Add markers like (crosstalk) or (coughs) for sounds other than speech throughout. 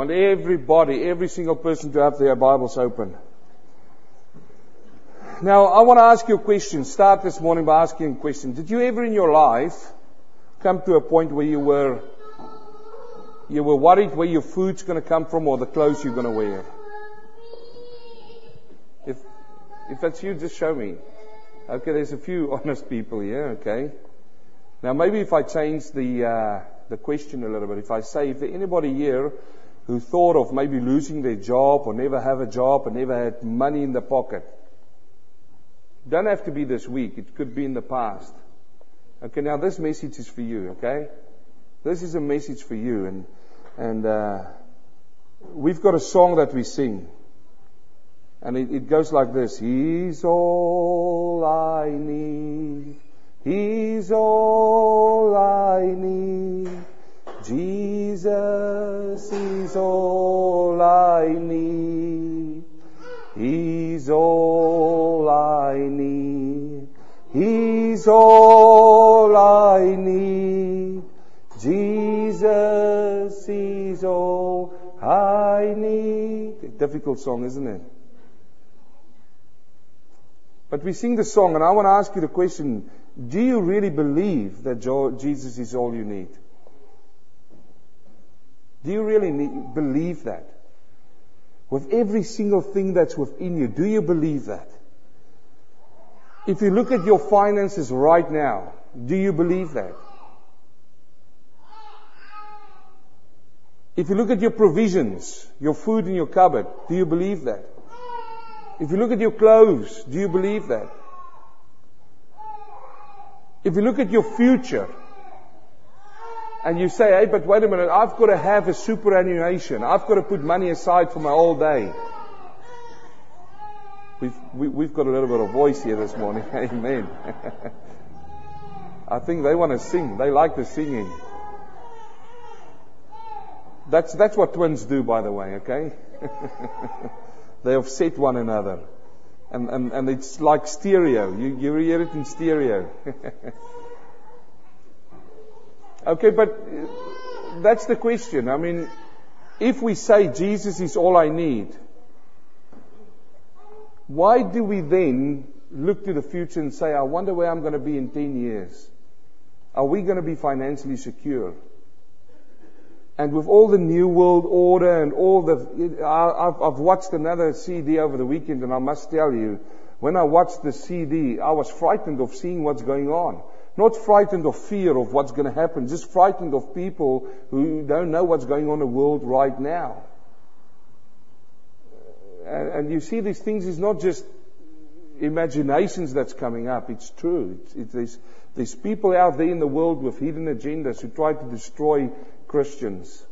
want everybody, every single person to have their Bibles open. Now, I want to ask you a question. Start this morning by asking a question. Did you ever in your life come to a point where you were, you were worried where your food's going to come from or the clothes you're going to wear? If, if that's you, just show me. Okay, there's a few (laughs) honest people here, okay? Now maybe if I change the, uh, the question a little bit, if I say, if anybody here who thought of maybe losing their job or never have a job or never had money in the pocket, don't have to be this week. It could be in the past. Okay, now this message is for you, okay? This is a message for you and, and, uh, we've got a song that we sing. And it, it goes like this. He's all I need. He's all I need. Jesus is all I need. He's all I need. He's all I need. Jesus is all I need. Difficult song, isn't it? But we sing the song, and I want to ask you the question do you really believe that Jesus is all you need? Do you really believe that? With every single thing that's within you, do you believe that? If you look at your finances right now, do you believe that? If you look at your provisions, your food in your cupboard, do you believe that? If you look at your clothes, do you believe that? If you look at your future, and you say, hey, but wait a minute, I've got to have a superannuation. I've got to put money aside for my old day. We've, we, have we have got a little bit of voice here this morning. (laughs) Amen. I think they want to sing. They like the singing. That's, that's what twins do, by the way, okay? (laughs) They offset one another. And, and, and it's like stereo. You, you hear it in stereo. (laughs) okay, but that's the question. I mean, if we say Jesus is all I need, why do we then look to the future and say, I wonder where I'm going to be in 10 years? Are we going to be financially secure? And with all the New World Order and all the, I've, I've watched another CD over the weekend and I must tell you, when I watched the CD, I was frightened of seeing what's going on. Not frightened of fear of what's going to happen, just frightened of people who don't know what's going on in the world right now. And, and you see these things is not just imaginations that's coming up. It's true. It's, it's, there's, there's people out there in the world with hidden agendas who try to destroy Christians.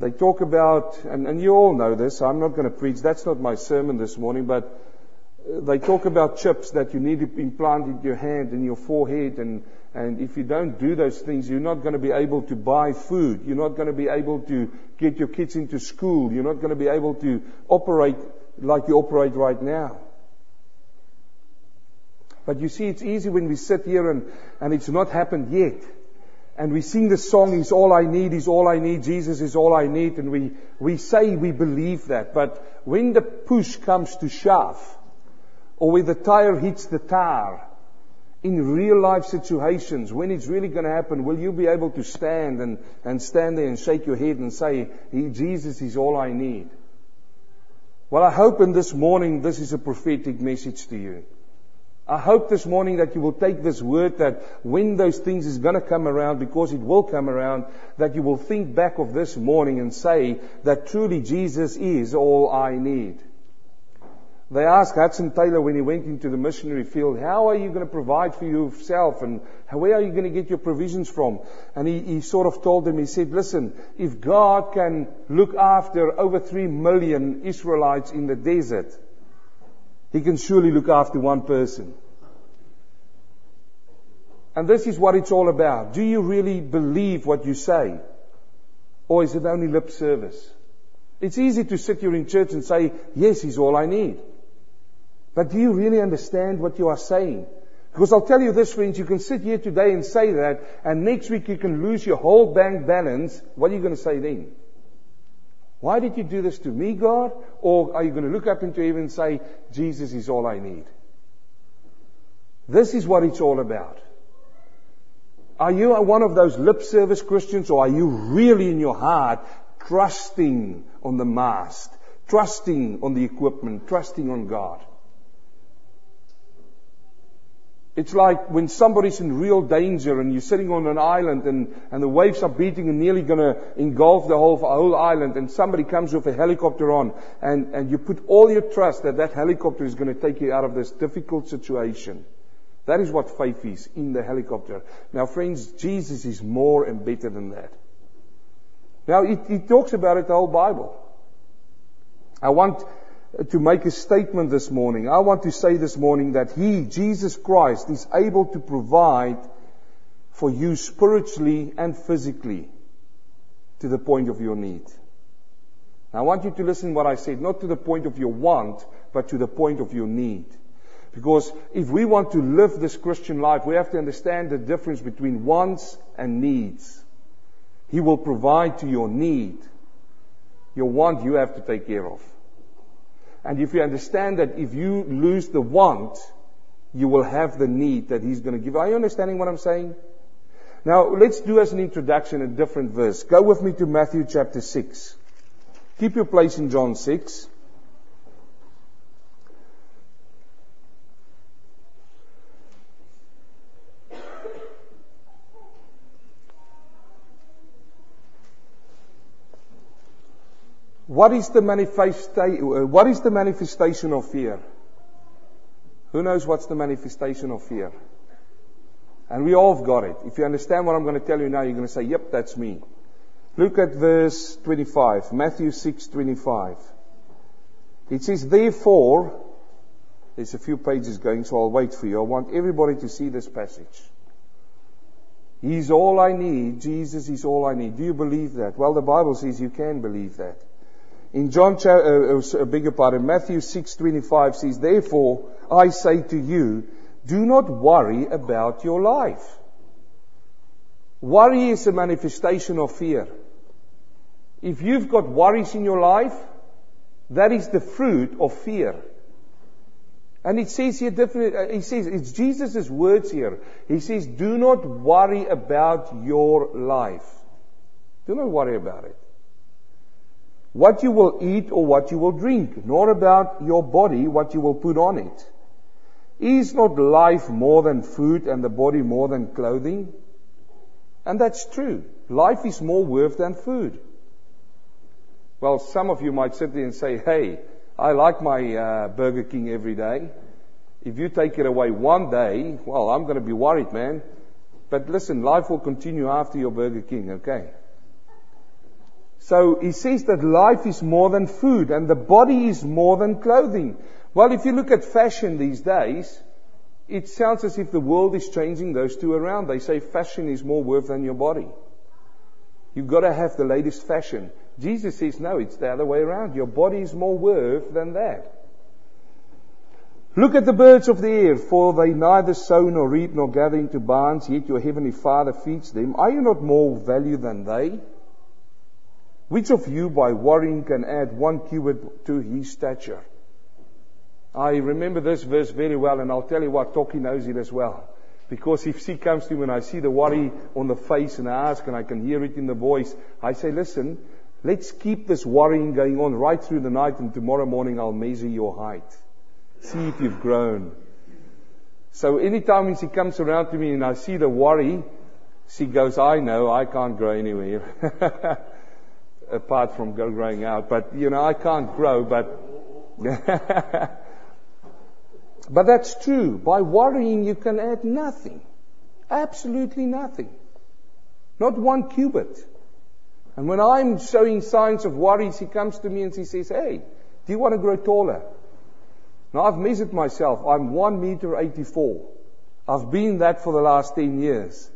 They talk about, and, and you all know this, I'm not going to preach, that's not my sermon this morning, but uh, they talk about chips that you need to implant in your hand and your forehead and, and if you don't do those things, you're not going to be able to buy food. You're not going to be able to get your kids into school. You're not going to be able to operate like you operate right now. But you see, it's easy when we sit here and, and it's not happened yet and we sing the song, He's all I need, He's all I need, Jesus is all I need, and we, we say we believe that. But when the push comes to shove, or when the tire hits the tire, in real life situations, when it's really going to happen, will you be able to stand and, and stand there and shake your head and say, Jesus is all I need? Well, I hope in this morning this is a prophetic message to you. I hope this morning that you will take this word that when those things is going to come around, because it will come around, that you will think back of this morning and say that truly Jesus is all I need. They asked Hudson Taylor when he went into the missionary field, how are you going to provide for yourself and where are you going to get your provisions from? And he, he sort of told them, he said, listen, if God can look after over three million Israelites in the desert, he can surely look after one person. And this is what it's all about. Do you really believe what you say? Or is it only lip service? It's easy to sit here in church and say, yes, he's all I need. But do you really understand what you are saying? Because I'll tell you this, friends, you can sit here today and say that, and next week you can lose your whole bank balance. What are you going to say then? Why did you do this to me, God? Or are you going to look up into heaven and say, Jesus is all I need? This is what it's all about. Are you one of those lip service Christians or are you really in your heart trusting on the mast, trusting on the equipment, trusting on God? It's like when somebody's in real danger and you're sitting on an island and, and the waves are beating and nearly going to engulf the whole, whole island and somebody comes with a helicopter on and, and you put all your trust that that helicopter is going to take you out of this difficult situation. That is what faith is in the helicopter. Now friends, Jesus is more and better than that. Now he, he talks about it the whole Bible. I want to make a statement this morning. I want to say this morning that He, Jesus Christ, is able to provide for you spiritually and physically to the point of your need. Now, I want you to listen what I said, not to the point of your want, but to the point of your need. Because if we want to live this Christian life, we have to understand the difference between wants and needs. He will provide to your need. Your want you have to take care of. And if you understand that if you lose the want, you will have the need that He's going to give. Are you understanding what I'm saying? Now, let's do as an introduction a different verse. Go with me to Matthew chapter 6. Keep your place in John 6. What is the manifestation, uh, what is the manifestation of fear? Who knows what's the manifestation of fear? And we all have got it. If you understand what I'm going to tell you now, you're going to say, yep, that's me. Look at verse 25, Matthew 6:25. It says, therefore, there's a few pages going, so I'll wait for you. I want everybody to see this passage. He's all I need. Jesus is all I need. Do you believe that? Well, the Bible says you can believe that. In John, uh, bigger part, in Matthew 6:25 says, "Therefore I say to you, do not worry about your life." Worry is a manifestation of fear. If you've got worries in your life, that is the fruit of fear. And it says here different, uh, he says, it's Jesus' words here. He says, do not worry about your life. Do not worry about it what you will eat or what you will drink, nor about your body what you will put on it. Is not life more than food and the body more than clothing? And that's true. Life is more worth than food. Well, some of you might sit there and say, hey, I like my uh, Burger King every day. If you take it away one day, well, I'm going to be worried, man. But listen, life will continue after your Burger King, okay? So he says that life is more than food and the body is more than clothing. Well, if you look at fashion these days, it sounds as if the world is changing those two around. They say fashion is more worth than your body. You've got to have the latest fashion. Jesus says, no, it's the other way around. Your body is more worth than that. Look at the birds of the air, for they neither sow nor reap nor gather into barns, yet your heavenly Father feeds them. Are you not more value than they? Which of you by worrying can add one cubit to his stature? I remember this verse very well and I'll tell you what, Toki knows it as well. Because if she comes to me and I see the worry on the face and I ask and I can hear it in the voice, I say, listen, let's keep this worrying going on right through the night and tomorrow morning I'll measure your height. See if you've grown. So anytime when she comes around to me and I see the worry, she goes, I know, I can't grow anywhere. (laughs) apart from growing out. But, you know, I can't grow, but. (laughs) but that's true. By worrying, you can add nothing. Absolutely nothing. Not one cubit. And when I'm showing signs of worries, he comes to me and he says, Hey, do you want to grow taller? Now I've measured myself. I'm 1 meter 84. I've been that for the last 10 years.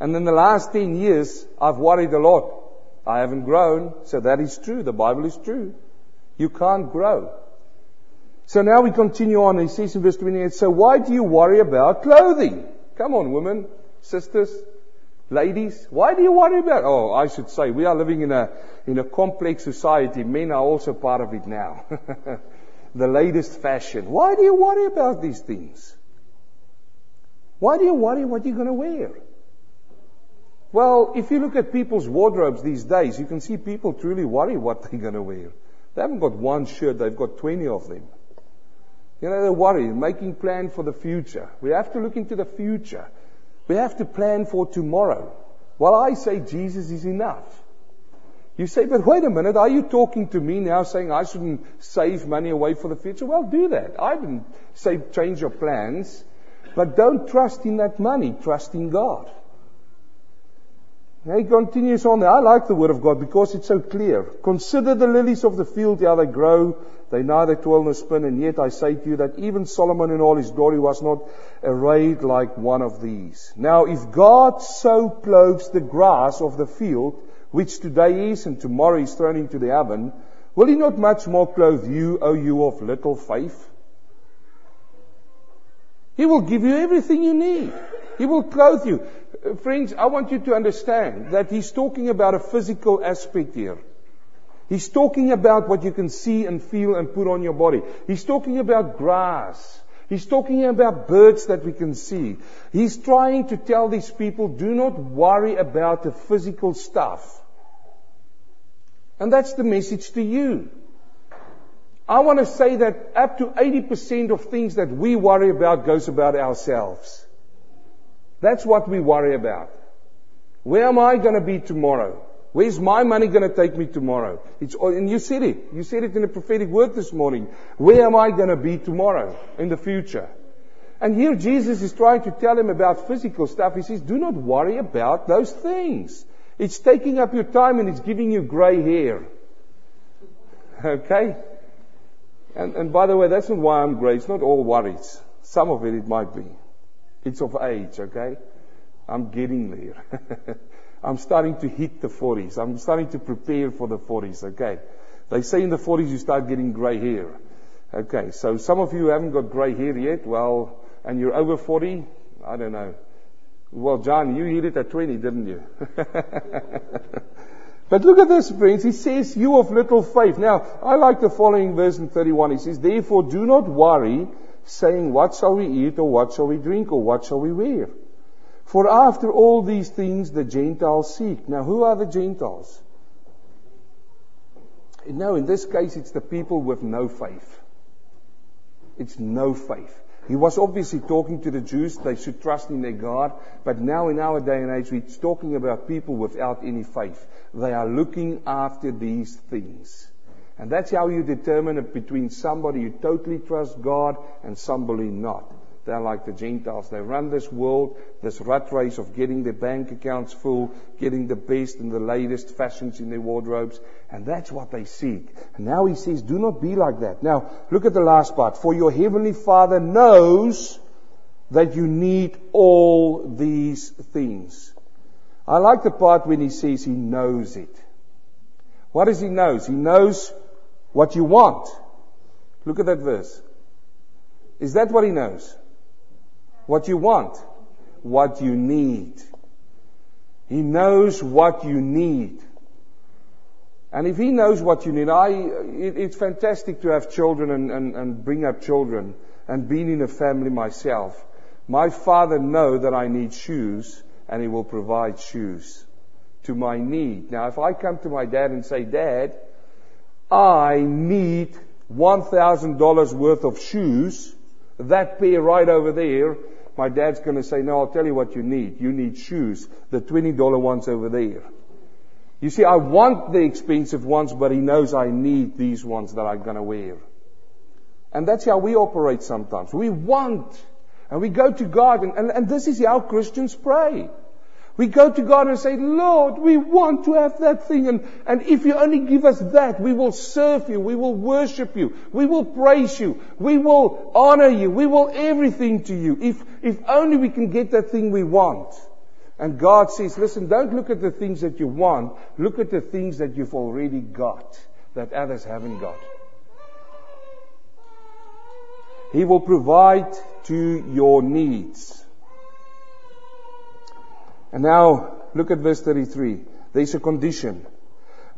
And in the last 10 years, I've worried a lot. I haven't grown. So that is true. The Bible is true. You can't grow. So now we continue on. He says in verse 28, so why do you worry about clothing? Come on, women, sisters. Ladies, why do you worry about? Oh, I should say, we are living in a, in a complex society. Men are also part of it now. (laughs) the latest fashion. Why do you worry about these things? Why do you worry what you're going to wear? Well, if you look at people's wardrobes these days, you can see people truly worry what (laughs) they're going to wear. They haven't got one shirt, they've got 20 of them. You know, they worry, making plan for the future. We have to look into the future. We have to plan for tomorrow. Well, I say Jesus is enough. You say, but wait a minute, are you talking to me now saying I shouldn't save money away for the future? Well, do that. I didn't say change your plans, but don't trust in that money, trust in God. He continues on there. I like the word of God because it's so clear. Consider the lilies of the field, how they grow. They neither toil nor spin, and yet I say to you that even Solomon in all his glory was not arrayed like one of these. Now, if God so clothes the grass of the field, which today is and tomorrow is thrown into the oven, will he not much more clothe you, O you of little faith? He will give you everything you need. He will clothe you. Friends, I want you to understand that he's talking about a physical aspect here. He's talking about what you can see and feel and put on your body. He's talking about grass. He's talking about birds that we can see. He's trying to tell these people, do not worry about the physical stuff. And that's the message to you. I want to say that up to 80% of things that we worry about goes about ourselves. That's what we worry about. Where am I going to be tomorrow? Where's my money going to take me tomorrow? It's, and you said it. You said it in a prophetic word this morning. Where am I going to be tomorrow in the future? And here Jesus is trying to tell him about physical stuff. He says, do not worry about those things. It's taking up your time and it's giving you gray hair. (laughs) Okay? And, and by the way, that's not why I'm gray. It's not all worries. Some of it, it might be. It's of age, okay? I'm getting there. (laughs) I'm starting to hit the 40s. I'm starting to prepare for the 40s, okay? They say in the 40s you start getting gray hair. Okay, so some of you haven't got gray hair yet, well, and you're over 40, I don't know. Well, John, you hit it at 20, didn't you? (laughs) but look at this, friends. He says, you of little faith. Now, I like the following verse in 31. He says, therefore do not worry saying, What shall we eat, or what shall we drink, or what shall we wear? For after all these things the Gentiles seek. Now, who are the Gentiles? No, in this case, it's the people with no faith. It's no faith. He was obviously talking to the Jews. They should trust in their God. But now in our day and age, he's talking about people without any faith. They are looking after these things. And that's how you determine between somebody who totally trusts God and somebody not. They're like the Gentiles. They run this world, this rat race of getting their bank accounts full, getting the best and the latest fashions in their wardrobes. And that's what they seek. And now he says, do not be like that. Now, look at the last part. For your heavenly Father knows that you need all these things. I like the part when he says he knows it. What does he knows? He knows what you want. Look at that verse. Is that what he knows? What you want. What you need. He knows what you need. And if he knows what you need, I, it, it's fantastic to have children and, and, and bring up children and being in a family myself. My father know that I need shoes and he will provide shoes to my need. Now if I come to my dad and say, Dad, I need $1,000 worth of shoes, that pair right over there, my dad's going to say, no, I'll tell you what you need. You need shoes, the $20 ones over there. You see, I want the expensive ones, but he knows I need these ones that I'm going to wear. And that's how we operate sometimes. We want, and we go to God, and, and, and this is how Christians pray. We go to God and say, Lord, we want to have that thing. And, and if you only give us that, we will serve you. We will worship you. We will praise you. We will honor you. We will everything to you. If, if only we can get that thing we want. And God says, listen, don't look at the things that you want. Look at the things that you've already got that others haven't got. He will provide to your needs. And now, look at verse 33. There's a condition.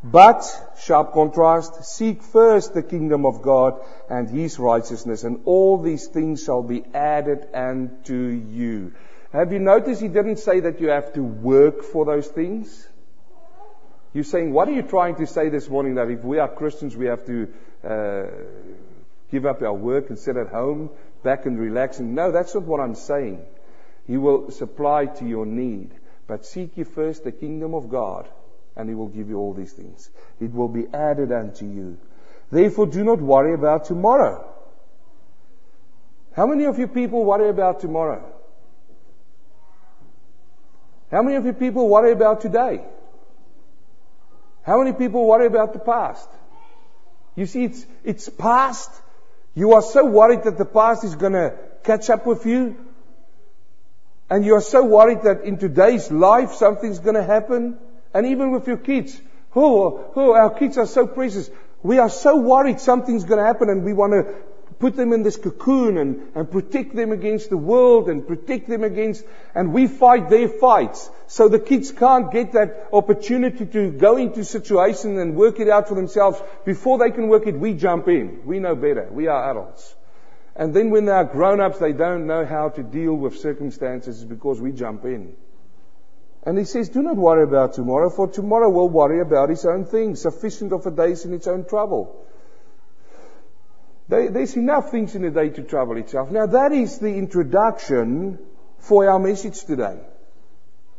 But, sharp contrast, seek first the kingdom of God and his righteousness, and all these things shall be added unto you. Have you noticed he didn't say that you have to work for those things? You're saying, what are you trying to say this morning that if we are Christians, we have to uh, give up our work and sit at home, back and relaxing? No, that's not what I'm saying. He will supply to your need. But seek ye first the kingdom of God and He will give you all these things. It will be added unto you. Therefore, do not worry about tomorrow. How many of you people worry about tomorrow? How many of you people worry about today? How many people worry about the past? You see, it's, it's past. You are so worried that the past is going to catch up with you. And you are so worried that in today's life something's going to happen. And even with your kids, oh, oh, our kids are so precious. We are so worried something's going to happen and we want to put them in this cocoon and, and protect them against the world and protect them against, and we fight their fights. So the kids can't get that opportunity to go into situation and work it out for themselves. Before they can work it, we jump in. We know better. We are adults. And then when they are grown ups, they don't know how to deal with circumstances because we jump in. And he says, do not worry about tomorrow, for tomorrow will worry about its own things. Sufficient of a day is in its own trouble. There's enough things in a day to trouble itself. Now that is the introduction for our message today.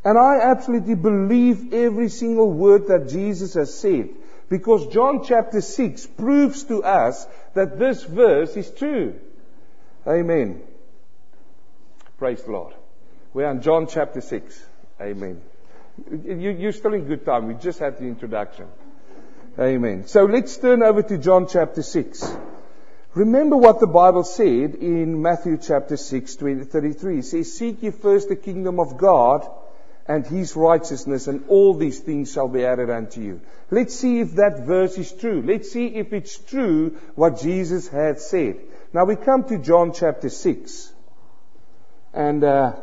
And I absolutely believe every single word that Jesus has said. Because John chapter 6 proves to us that this verse is true. Amen. Praise the Lord. We're in John chapter 6. Amen. You, are still in good time. We just had the introduction. Amen. So let's turn over to John chapter 6. Remember what the Bible said in Matthew chapter 6, 33. It says, Seek ye first the kingdom of God and his righteousness, and all these things shall be added unto you. Let's see if that verse is true. Let's see if it's true what Jesus had said. Now we come to John chapter 6. And uh,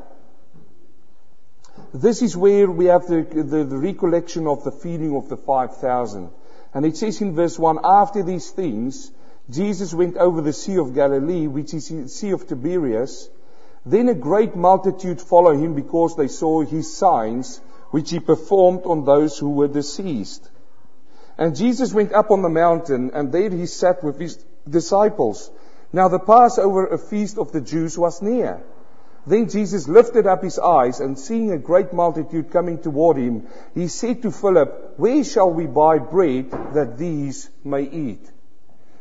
this is where we have the, the, the recollection of the feeding of the 5,000. And it says in verse 1, After these things, Jesus went over the Sea of Galilee, which is the Sea of Tiberias. Then a great multitude followed him because they saw his signs, which he performed on those who were deceased. And Jesus went up on the mountain, and there he sat with his disciples. Now the Passover, a feast of the Jews, was near. Then Jesus lifted up his eyes and seeing a great multitude coming toward him, he said to Philip, Where shall we buy bread that these may eat?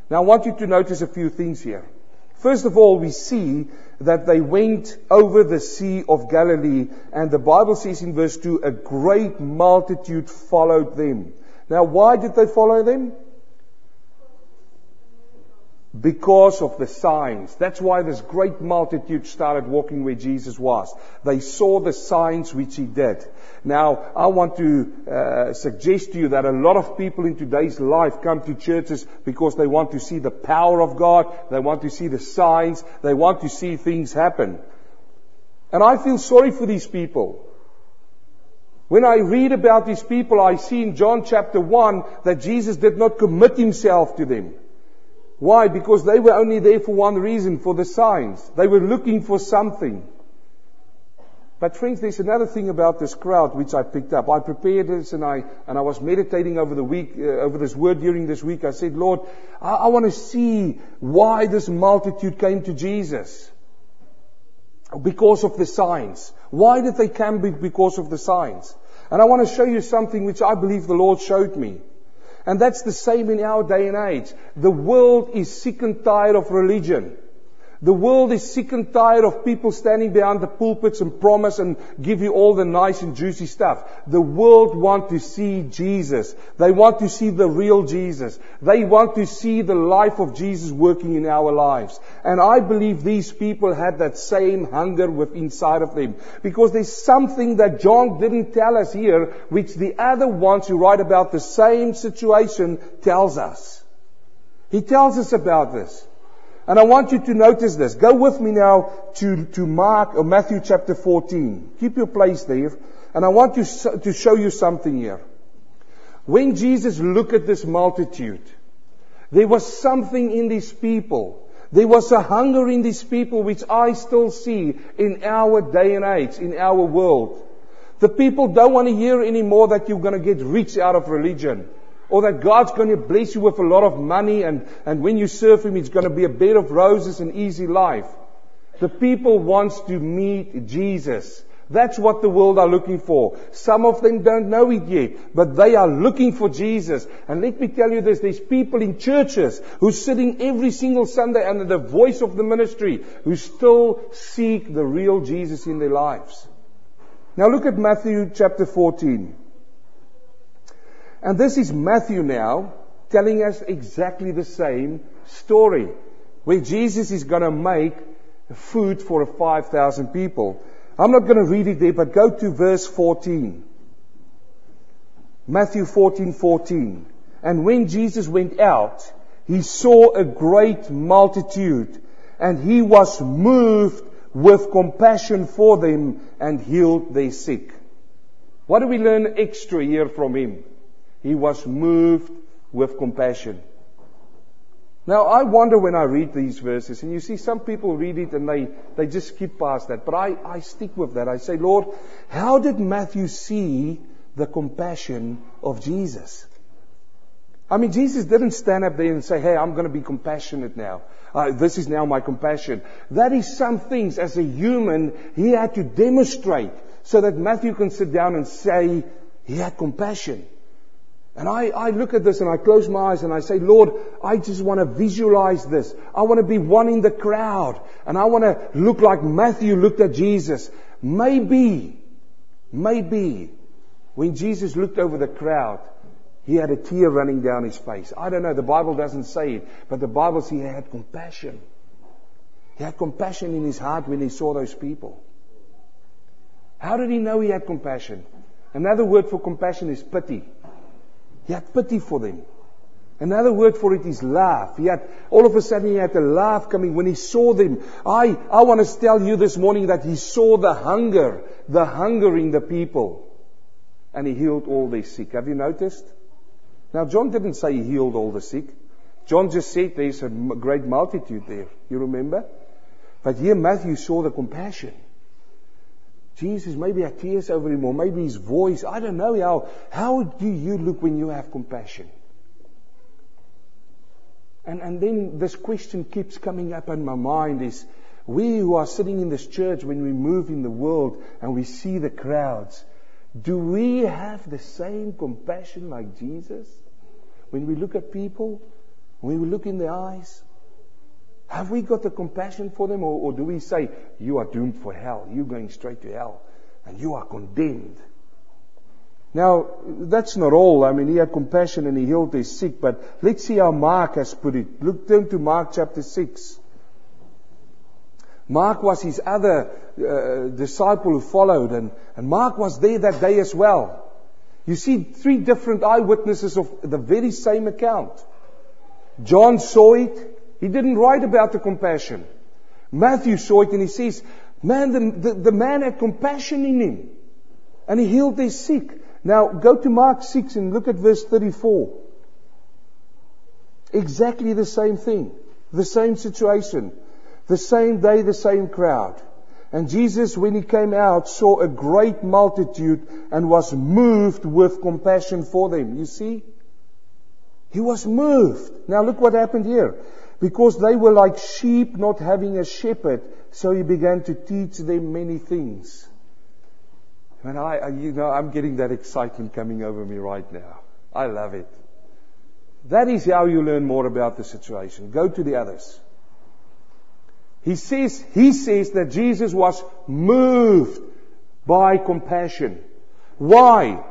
Now I want you to notice a few things here. First of all, we see that they went over the Sea of Galilee and the Bible says in verse 2, a great multitude followed them. Now why did they follow them? Because of the signs. That's why this great multitude started walking where Jesus was. They saw the signs which he did. Now, I want to uh, suggest to you that a lot of people in today's life come to churches because they want to see the power of God, they want to see the signs, they want to see things happen. And I feel sorry for these people. When I read about these people, I see in John chapter 1 that Jesus did not commit himself to them. Why? Because they were only there for one reason, for the signs. They were looking for something. But friends, there's another thing about this crowd which I picked up. I prepared this and I, and I was meditating over the week, uh, over this word during this week. I said, Lord, I, I want to see why this multitude came to Jesus. Because of the signs. Why did they come because of the signs? And I want to show you something which I believe the Lord showed me. And that's the same in our day and age. The world is sick and tired of religion. The world is sick and tired of people standing behind the pulpits and promise and give you all the nice and juicy stuff. The world want to see Jesus. They want to see the real Jesus. They want to see the life of Jesus working in our lives. And I believe these people had that same hunger within inside of them. Because there's something that John didn't tell us here, which the other ones who write about the same situation tells us. He tells us about this. And I want you to notice this. Go with me now to, to Mark or Matthew chapter 14. Keep your place there. And I want to, to show you something here. When Jesus looked at this multitude, there was something in these people. There was a hunger in these people which I still see in our day and age, in our world. The people don't want to hear anymore that you're going to get rich out of religion. Or that God's going to bless you with a lot of money and, and when you serve Him, it's going to be a bed of roses and easy life. The people wants to meet Jesus. That's what the world are looking for. Some of them don't know it yet, but they are looking for Jesus. And let me tell you this, there's people in churches who sitting every single Sunday under the voice of the ministry who still seek the real Jesus in their lives. Now look at Matthew chapter 14. And this is Matthew now telling us exactly the same story where Jesus is going to make food for 5,000 people. I'm not going to read it there, but go to verse 14. Matthew 14, 14. And when Jesus went out, he saw a great multitude and he was moved with compassion for them and healed their sick. What do we learn extra here from him? He was moved with compassion. Now, I wonder when I read these verses, and you see some people read it and they, they just skip past that, but I, I stick with that. I say, Lord, how did Matthew see the compassion of Jesus? I mean, Jesus didn't stand up there and say, hey, I'm going to be compassionate now. Uh, this is now my compassion. That is some things as a human he had to demonstrate so that Matthew can sit down and say he had compassion. And I, I look at this and I close my eyes and I say, Lord, I just want to visualize this. I want to be one in the crowd. And I want to look like Matthew looked at Jesus. Maybe, maybe, when Jesus looked over the crowd, he had a tear running down his face. I don't know. The Bible doesn't say it. But the Bible says he had compassion. He had compassion in his heart when he saw those people. How did he know he had compassion? Another word for compassion is pity. He had pity for them. Another word for it is love. He had, all of a sudden he had a laugh coming when he saw them. I, I want to tell you this morning that he saw the hunger, the hunger in the people. And he healed all the sick. Have you noticed? Now John didn't say he healed all the sick. John just said there's a great multitude there. You remember? But here Matthew saw the compassion. Jesus maybe had tears over him or maybe his voice. I don't know how. How do you look when you have compassion? And, and then this question keeps coming up in my mind is, we who are sitting in this church when we move in the world and we see the crowds, do we have the same compassion like Jesus? When we look at people, when we look in their eyes, have we got the compassion for them or, or do we say, you are doomed for hell, you're going straight to hell, and you are condemned? Now, that's not all. I mean, he had compassion and he healed the sick, but let's see how Mark has put it. Look, turn to Mark chapter 6. Mark was his other uh, disciple who followed, and, and Mark was there that day as well. You see three different eyewitnesses of the very same account. John saw it, he didn't write about the compassion. Matthew saw it and he says, man, the, the, the man had compassion in him. And he healed their sick. Now go to Mark 6 and look at verse 34. Exactly the same thing. The same situation. The same day, the same crowd. And Jesus, when he came out, saw a great multitude and was moved with compassion for them. You see? He was moved. Now look what happened here because they were like sheep not having a shepherd. So he began to teach them many things. And I, you know, I'm getting that excitement coming over me right now. I love it. That is how you learn more about the situation. Go to the others. He says, he says that Jesus was moved by compassion. Why?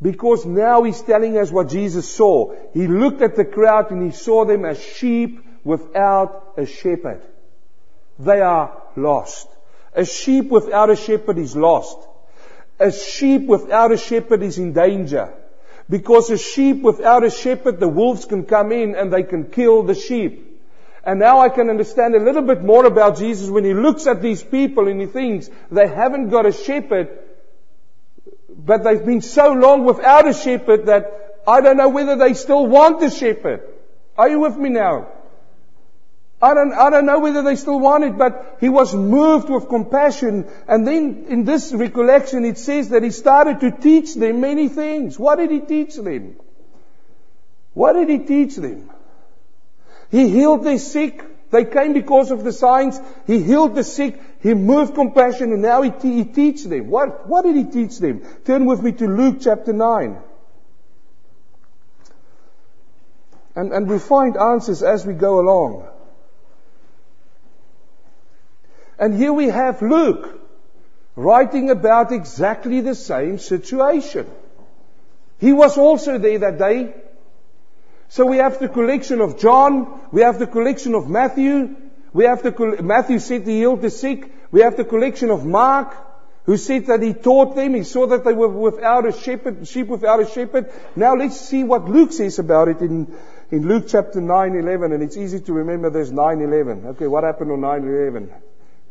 Because now he's telling us what Jesus saw. He looked at the crowd and he saw them as sheep without a shepherd. They are lost. A sheep without a shepherd is lost. A sheep without a shepherd is in danger. Because a sheep without a shepherd, the wolves can come in and they can kill the sheep. And now I can understand a little bit more about Jesus when he looks at these people and he thinks they haven't got a shepherd but they've been so long without a shepherd that I don't know whether they still want a shepherd. Are you with me now? I don't, I don't know whether they still want it, but he was moved with compassion. And then in this recollection, it says that he started to teach them many things. What did he teach them? What did he teach them? He healed the sick. They came because of the signs. He healed the sick. He moved compassion and now he, te- he teach them. What, what did he teach them? Turn with me to Luke chapter 9. And, and we find answers as we go along. And here we have Luke writing about exactly the same situation. He was also there that day. So we have the collection of John, we have the collection of Matthew, we have the, Matthew said he healed the sick, we have the collection of Mark, who said that he taught them, he saw that they were without a shepherd, sheep without a shepherd. Now let's see what Luke says about it in, in Luke chapter 9, 11, and it's easy to remember there's 9, 11. Okay, what happened on 9, 11?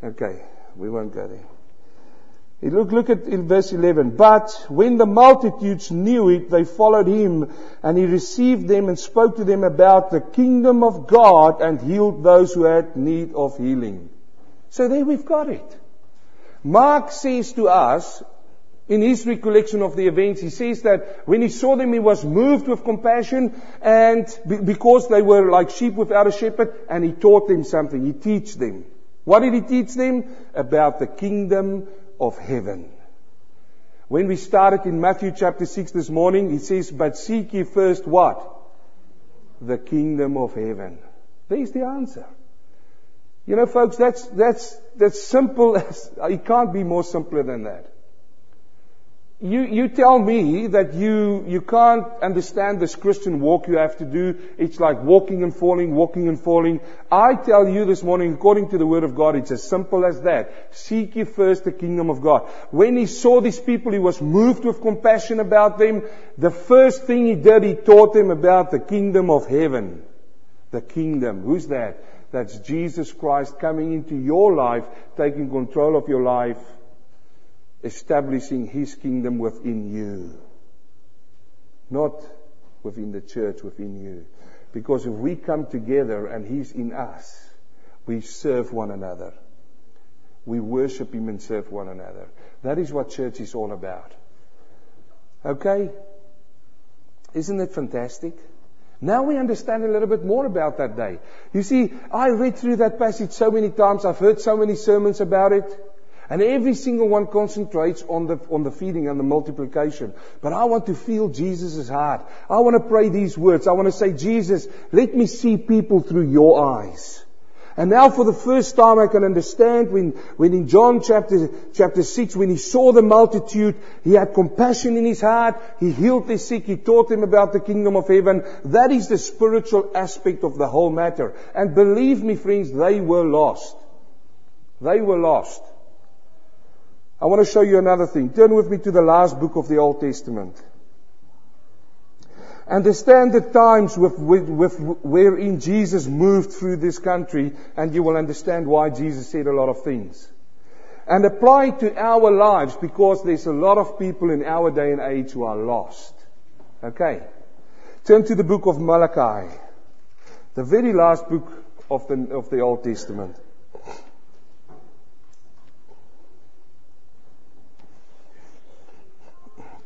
Okay, we won't go there. Look, look at in verse 11. But when the multitudes knew it, they followed him, and he received them and spoke to them about the kingdom of God and healed those who had need of healing. So there we've got it. Mark says to us, in his recollection of the events, he says that when he saw them, he was moved with compassion and because they were like sheep without a shepherd, and he taught them something. He teach them. What did he teach them? About the kingdom of heaven. When we started in Matthew chapter 6 this morning, he says, But seek ye first what? The kingdom of heaven. There's the answer. You know, folks, that's, that's, that's simple as, (laughs) it can't be more simpler than that. You, you tell me that you, you can't understand this Christian walk you have to do. It's like walking and falling, walking and falling. I tell you this morning, according to the Word of God, it's as simple as that. Seek ye first the kingdom of God. When he saw these people, he was moved with compassion about them. The first thing he did, he taught them about the kingdom of heaven. The kingdom. Who's that? That's Jesus Christ coming into your life, taking control of your life establishing His kingdom within you. Not within the church, within you. Because if we come together and He's in us, we serve one another. We worship Him and serve one another. That is what church is all about. Okay? Isn't it fantastic? Now we understand a little bit more about that day. You see, I read through that passage so many times. I've heard so many sermons about it. And every single one concentrates on the, on the feeding and the multiplication. But I want to feel Jesus' heart. I want to pray these words. I want to say, Jesus, let me see people through your eyes. And now for the first time I can understand when, when in John chapter, chapter 6, when he saw the multitude, he had compassion in his heart, he healed the sick, he taught them about the kingdom of heaven. That is the spiritual aspect of the whole matter. And believe me friends, they were lost. They were lost. I want to show you another thing. Turn with me to the last book of the Old Testament. Understand the times with, with, with, wherein Jesus moved through this country, and you will understand why Jesus said a lot of things. And apply it to our lives because there's a lot of people in our day and age who are lost. Okay. Turn to the book of Malachi. The very last book of the, of the Old Testament.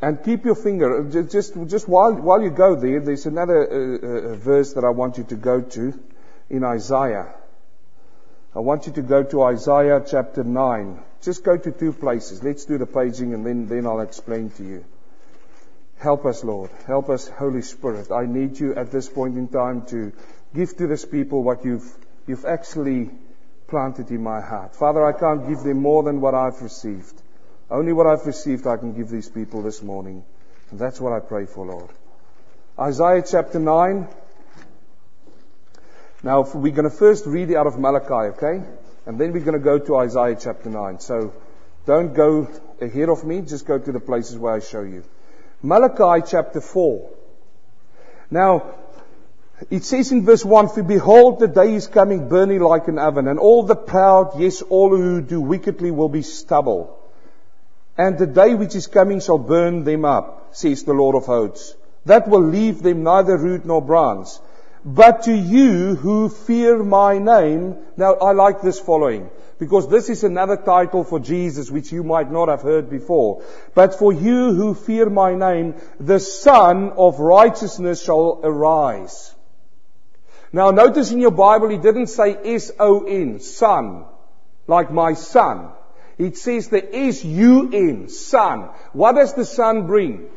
And keep your finger, just, just while, while you go there, there's another uh, uh, verse that I want you to go to in Isaiah. I want you to go to Isaiah chapter 9. Just go to two places. Let's do the paging and then, then I'll explain to you. Help us, Lord. Help us, Holy Spirit. I need you at this point in time to give to this people what you've, you've actually planted in my heart. Father, I can't give them more than what I've received. Only what I've received I can give these people this morning. And that's what I pray for, Lord. Isaiah chapter 9. Now, we're going to first read it out of Malachi, okay? And then we're going to go to Isaiah chapter 9. So, don't go ahead of me, just go to the places where I show you. Malachi chapter 4. Now, it says in verse 1, For behold, the day is coming burning like an oven, and all the proud, yes, all who do wickedly will be stubble. And the day which is coming shall burn them up, says the Lord of hosts. That will leave them neither root nor branch. But to you who fear my name, now I like this following, because this is another title for Jesus which you might not have heard before. But for you who fear my name, the Sun of righteousness shall arise. Now notice in your Bible he didn't say S-O-N, son, like my son. It says there is you in S-U-N. What does the sun bring?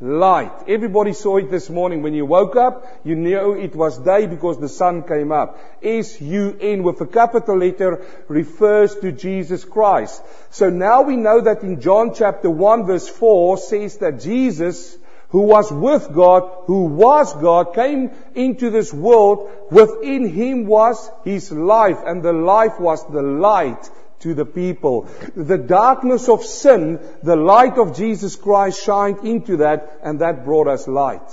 light. Everybody saw it this morning. When you woke up, you knew it was day because the sun came up. S-U-N with a capital letter refers to Jesus Christ. So now we know that in John chapter 1 verse 4 says that Jesus, who was with God, who was God, came into this world. Within him was his life and the life was the light to the people. The darkness of sin, the light of Jesus Christ shined into that and that brought us light.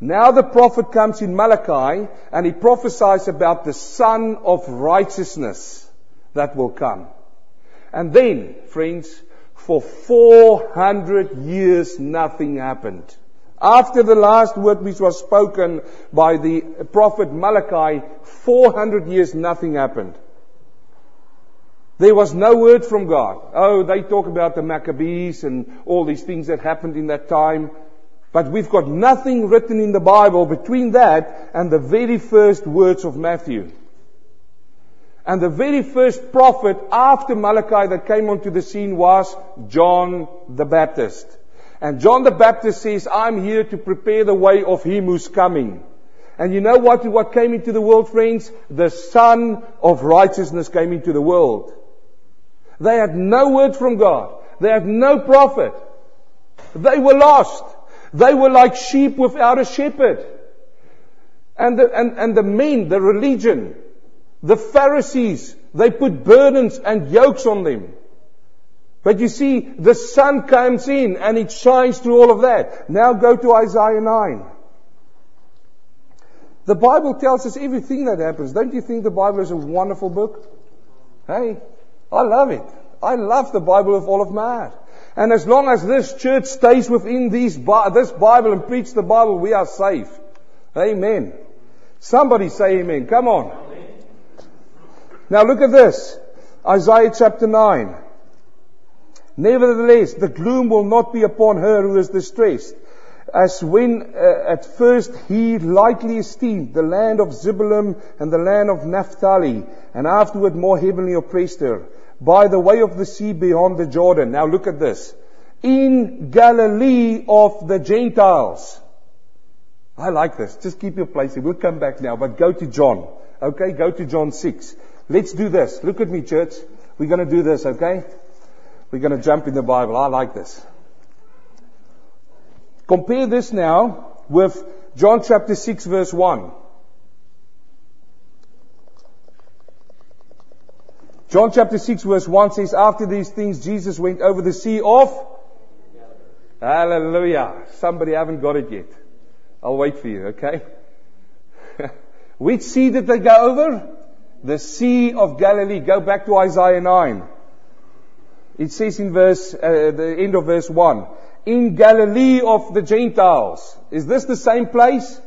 Now the prophet comes in Malachi and he prophesies about the son of righteousness that will come. And then, friends, for 400 years nothing happened. After the last word which was spoken by the prophet Malachi, 400 years nothing happened. There was no word from God. Oh, they talk about the Maccabees and all these things that happened in that time. But we've got nothing written in the Bible between that and the very first words of Matthew. And the very first prophet after Malachi that came onto the scene was John the Baptist. And John the Baptist says, I'm here to prepare the way of him who's coming. And you know what, what came into the world, friends? The Son of Righteousness came into the world. They had no word from God. They had no prophet. They were lost. They were like sheep without a shepherd. And the, and, and the men, the religion, the Pharisees, they put burdens and yokes on them. But you see, the sun comes in and it shines through all of that. Now go to Isaiah 9. The Bible tells us everything that happens. Don't you think the Bible is a wonderful book? Hey, I love it. I love the Bible with all of my heart. And as long as this church stays within these, this Bible and preach the Bible, we are safe. Amen. Somebody say amen. Come on. Now look at this. Isaiah chapter 9. Nevertheless, the gloom will not be upon her who is distressed as when uh, at first he lightly esteemed the land of Zebulun and the land of Naphtali, and afterward more heavily oppressed her, by the way of the sea beyond the Jordan. Now look at this. In Galilee of the Gentiles. I like this. Just keep your place. We'll come back now, but go to John. Okay, go to John 6. Let's do this. Look at me, church. We're going to do this, okay? We're going to jump in the Bible. I like this. Compare this now with John chapter 6 verse 1. John chapter 6 verse 1 says, After these things Jesus went over the sea of Hallelujah. Somebody haven't got it yet. I'll wait for you, okay? (laughs) Which sea did they go over? The Sea of Galilee. Go back to Isaiah 9. It says in verse, uh, the end of verse 1 in Galilee of the Gentiles. Is this the same place?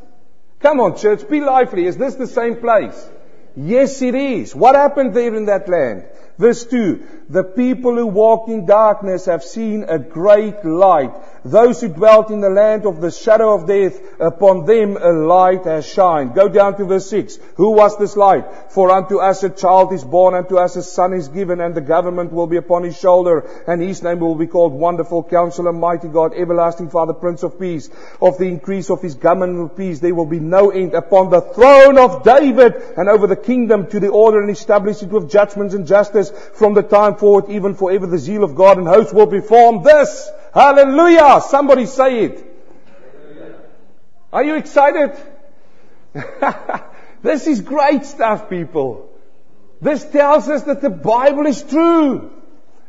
Come on, church, be lively. Is this the same place? Yes, it is. What happened there in that land? Verse 2. The people who walked in darkness have seen a great light. Those who dwelt in the land of the shadow of death, upon them a light has shined. Go down to verse 6. Who was this light? For unto us a child is born, unto us a son is given, and the government will be upon his shoulder, and his name will be called Wonderful Counselor, Mighty God, Everlasting Father, Prince of Peace. Of the increase of his government and peace there will be no end upon the throne of David, and over the kingdom to the order and establish it with judgments and justice from the time forward, even forever the zeal of God and hosts will be formed. This Hallelujah! Somebody say it. Are you excited? (laughs) this is great stuff, people. This tells us that the Bible is true.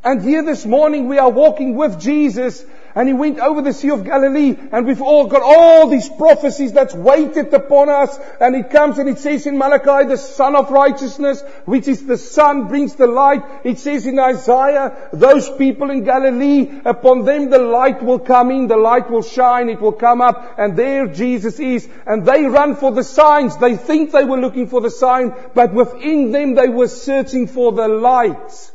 And here this morning we are walking with Jesus And he went over the Sea of Galilee and we've all got all these prophecies that's waited upon us. And it comes and it says in Malachi, the Son of Righteousness, which is the Sun, brings the light. It says in Isaiah, those people in Galilee, upon them the light will come in, the light will shine, it will come up, and there Jesus is. And they run for the signs. They think they were looking for the sign, but within them they were searching for the light.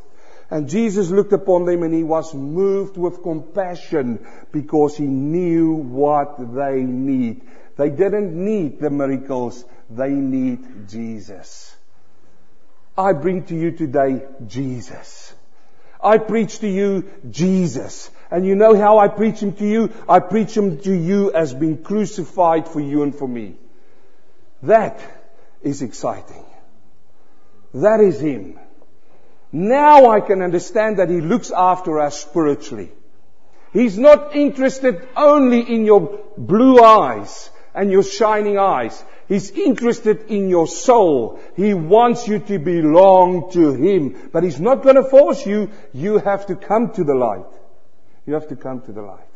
And Jesus looked upon them and he was moved with compassion because he knew what they need. They didn't need the miracles. They need Jesus. I bring to you today Jesus. I preach to you Jesus. And you know how I preach him to you? I preach him to you as being crucified for you and for me. That is exciting. That is him. Now I can understand that He looks after us spiritually. He's not interested only in your blue eyes and your shining eyes. He's interested in your soul. He wants you to belong to Him. But He's not going to force you. You have to come to the light. You have to come to the light.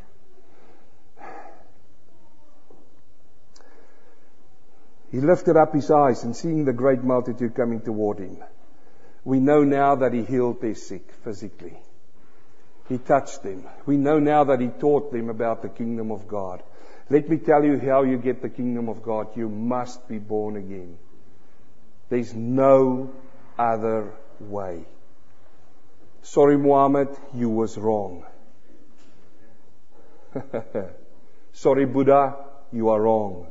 He lifted up his eyes and seeing the great multitude coming toward him. We know now that he healed their sick physically. He touched them. We know now that he taught them about the kingdom of God. Let me tell you how you get the kingdom of God. You must be born again. There's no other way. Sorry, Muhammad, you was wrong. (laughs) Sorry, Buddha, you are wrong.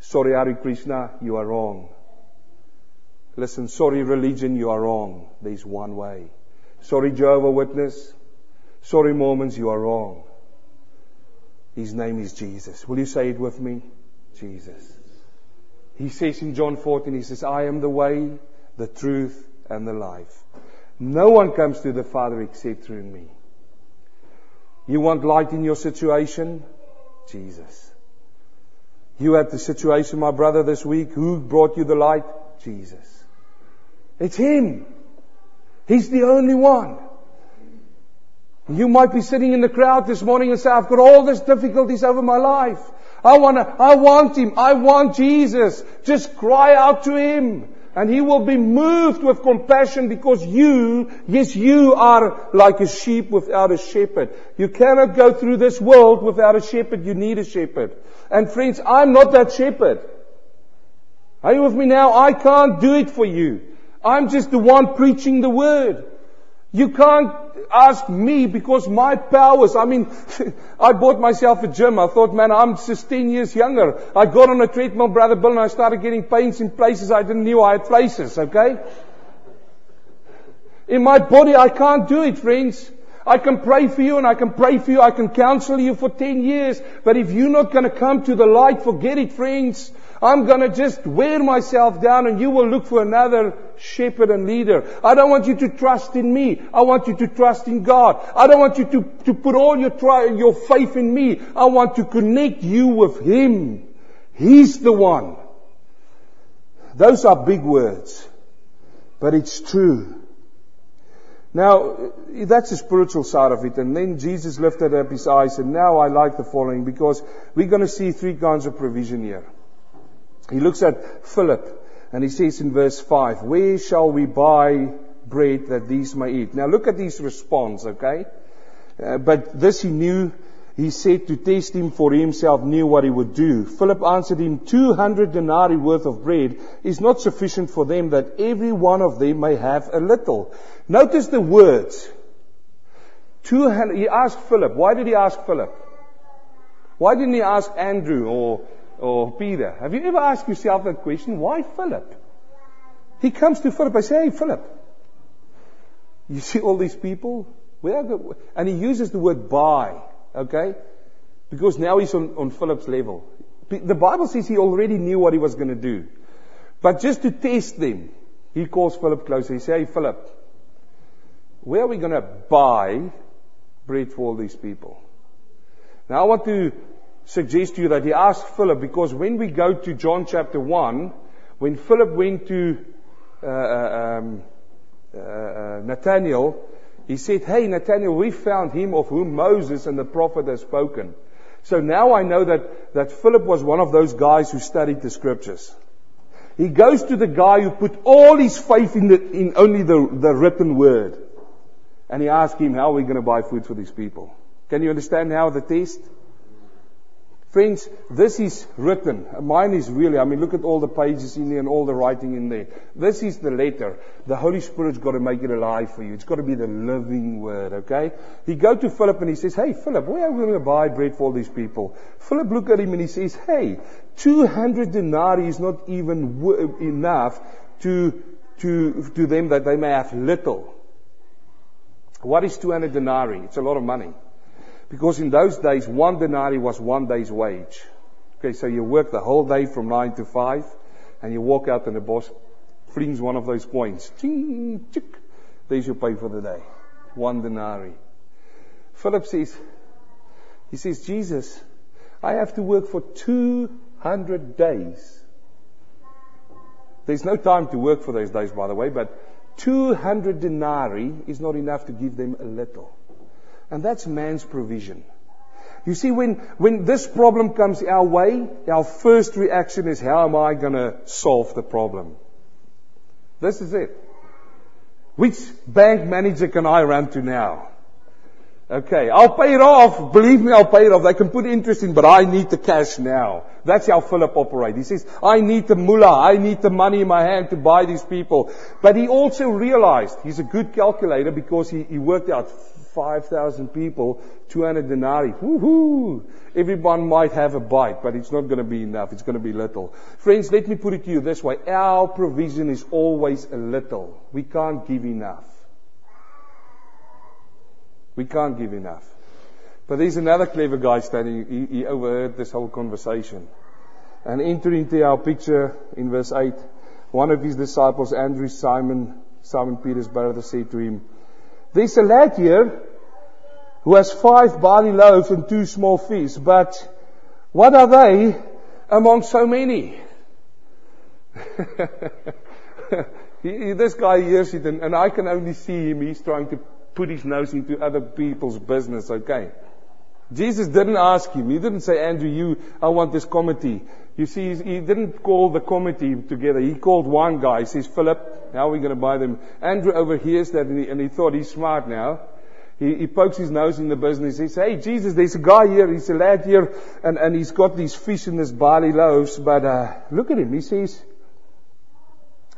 Sorry, Hare Krishna, you are wrong. Listen, sorry religion, you are wrong. There's one way. Sorry Jehovah Witness. Sorry Mormons, you are wrong. His name is Jesus. Will you say it with me? Jesus. He says in John 14, he says, I am the way, the truth, and the life. No one comes to the Father except through me. You want light in your situation? Jesus. You had the situation, my brother, this week. Who brought you the light? Jesus. It's Him. He's the only one. You might be sitting in the crowd this morning and say, I've got all these difficulties over my life. I want I want Him. I want Jesus. Just cry out to Him. And He will be moved with compassion because you, yes, you are like a sheep without a shepherd. You cannot go through this world without a shepherd. You need a shepherd. And friends, I'm not that shepherd. Are you with me now? I can't do it for you. I'm just the one preaching the word. You can't ask me because my powers, I mean, (laughs) I bought myself a gym. I thought, man, I'm just 10 years younger. I got on a treadmill, Brother Bill, and I started getting pains in places I didn't know I had places, okay? In my body, I can't do it, friends. I can pray for you and I can pray for you. I can counsel you for 10 years. But if you're not going to come to the light, forget it, friends. I'm gonna just wear myself down and you will look for another shepherd and leader. I don't want you to trust in me. I want you to trust in God. I don't want you to, to put all your, tri- your faith in me. I want to connect you with Him. He's the one. Those are big words, but it's true. Now, that's the spiritual side of it. And then Jesus lifted up his eyes and now I like the following because we're going to see three kinds of provision here. He looks at Philip and he says in verse 5, Where shall we buy bread that these may eat? Now look at his response, okay? Uh, but this he knew, he said to test him for himself knew what he would do. Philip answered him, 200 denarii worth of bread is not sufficient for them that every one of them may have a little. Notice the words. 200, he asked Philip. Why did he ask Philip? Why didn't he ask Andrew or or Peter. Have you ever asked yourself that question? Why Philip? He comes to Philip. I say, hey, Philip, you see all these people? Where go? And he uses the word buy, okay? Because now he's on, on Philip's level. The Bible says he already knew what he was going to do. But just to test them, he calls Philip closer. He says, hey, Philip, where are we going to buy bread for all these people? Now I want to suggest to you that he asked Philip because when we go to John chapter 1, when Philip went to uh, uh um, uh, uh, Nathaniel, He said, Hey, Nathaniel, we found him of whom Moses and the prophet have spoken. So now I know that, that Philip was one of those guys who studied the scriptures. He goes to the guy who put all his faith in, the, in only the, the written word. And he asks him, how are we going to buy food for these people? Can you understand how the test? Friends, this is written. Mine is really, I mean, look at all the pages in there and all the writing in there. This is the letter. The Holy Spirit's got to make it alive for you. It's got to be the living word, okay? He go to Philip and he says, hey, Philip, where are we going to buy bread for all these people? Philip look at him and he says, hey, 200 denarii is not even w- enough to, to, to them that they may have little. What is 200 denarii? It's a lot of money. Because in those days, one denarii was one day's wage. Okay, so you work the whole day from nine to five, and you walk out and the boss flings one of those coins. Ching, chick. There's your pay for the day. One denarii. Philip says, he says, Jesus, I have to work for 200 days. There's no time to work for those days, by the way, but 200 denarii is not enough to give them a little. And that's man's provision. You see, when, when this problem comes our way, our first reaction is, how am I going to solve the problem? This is it. Which bank manager can I run to now? Okay, I'll pay it off. Believe me, I'll pay it off. They can put interest in, but I need the cash now. That's how Philip operates. He says, I need the mullah. I need the money in my hand to buy these people. But he also realized, he's a good calculator because he, he worked out 5,000 people, 200 denarii. Woohoo! Everyone might have a bite, but it's not going to be enough. It's going to be little. Friends, let me put it to you this way. Our provision is always a little. We can't give enough. We can't give enough. But there's another clever guy standing. He, he overheard this whole conversation. And entering into our picture in verse 8, one of his disciples, Andrew Simon, Simon Peter's brother, said to him, there's a lad here who has five barley loaves and two small fish, but what are they among so many? (laughs) this guy hears it, and, and I can only see him. He's trying to put his nose into other people's business, okay? Jesus didn't ask him. He didn't say, Andrew, you, I want this committee. You see, he didn't call the committee together. He called one guy. He says, Philip, how are we going to buy them? Andrew overhears that and he, and he thought he's smart now. He, he, pokes his nose in the business. He says, hey, Jesus, there's a guy here. He's a lad here and, and he's got these fish and this barley loaves. But, uh, look at him. He says,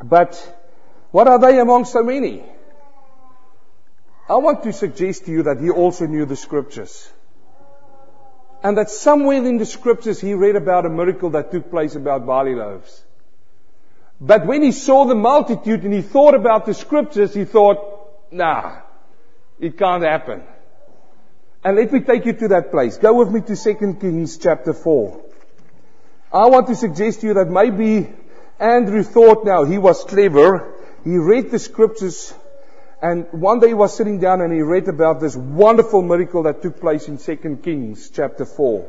but what are they among so many? I want to suggest to you that he also knew the scriptures. And that somewhere in the scriptures he read about a miracle that took place about barley loaves. But when he saw the multitude and he thought about the scriptures, he thought, nah, it can't happen. And let me take you to that place. Go with me to 2 Kings chapter 4. I want to suggest to you that maybe Andrew thought now he was clever. He read the scriptures and one day he was sitting down and he read about this wonderful miracle that took place in 2 Kings chapter 4.